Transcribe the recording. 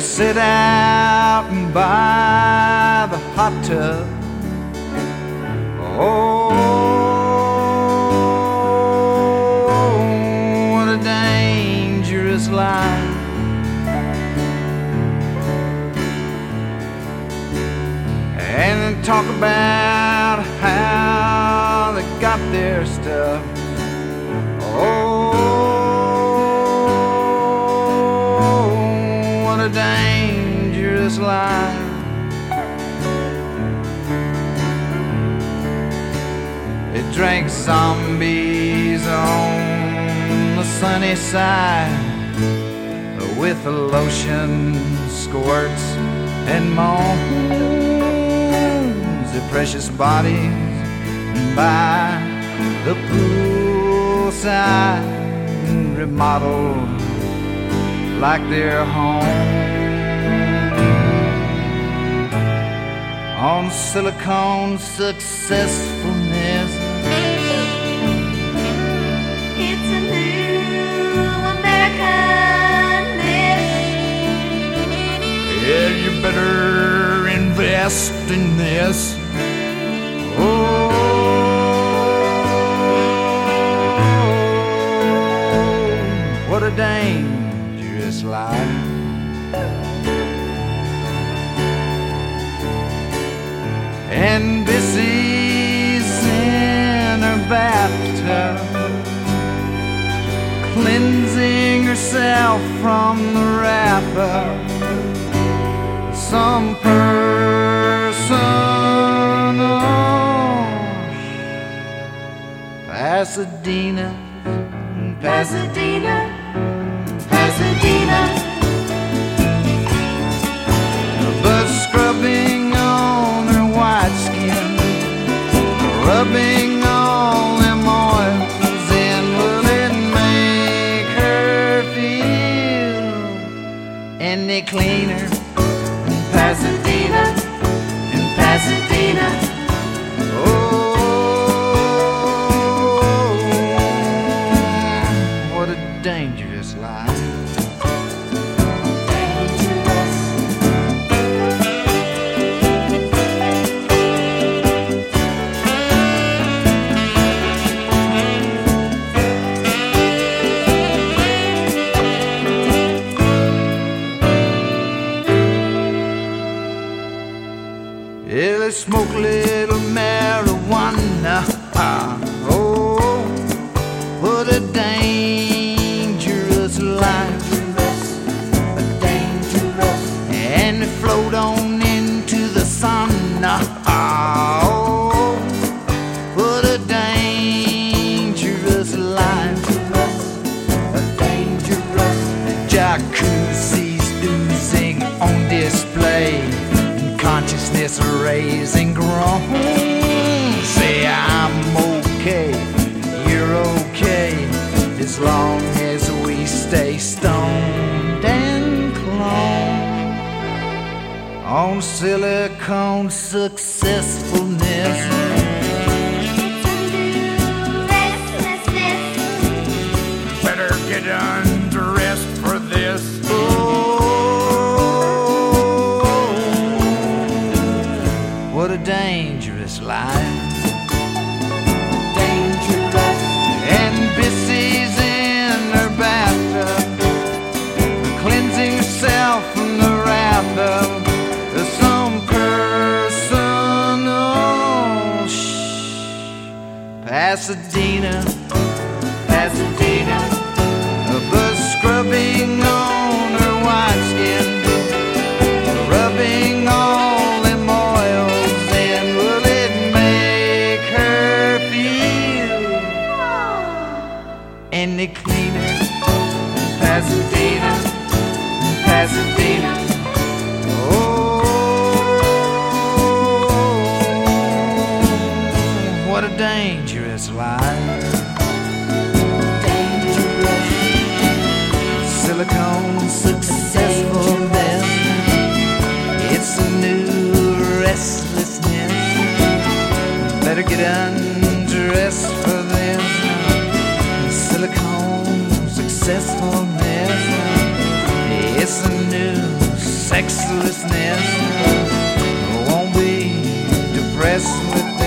Sit out by the hot tub. Oh, dangerous life. And talk about how they got their stuff. Oh, what a dangerous life. It drank zombies on the sunny side with the lotion squirts and moans the precious bodies by the poolside remodeled like their home. On silicone successfulness better invest in this. Oh, what a dangerous life. And Bissy's in her bathtub cleansing herself from the of some person. Pasadena, Pasadena, Smoke little marijuana. On silicone successfulness. Pasadena, Pasadena, Silicone successfulness. It's a new restlessness. Better get undressed for this. Silicone successfulness. It's a new sexlessness. Won't be depressed with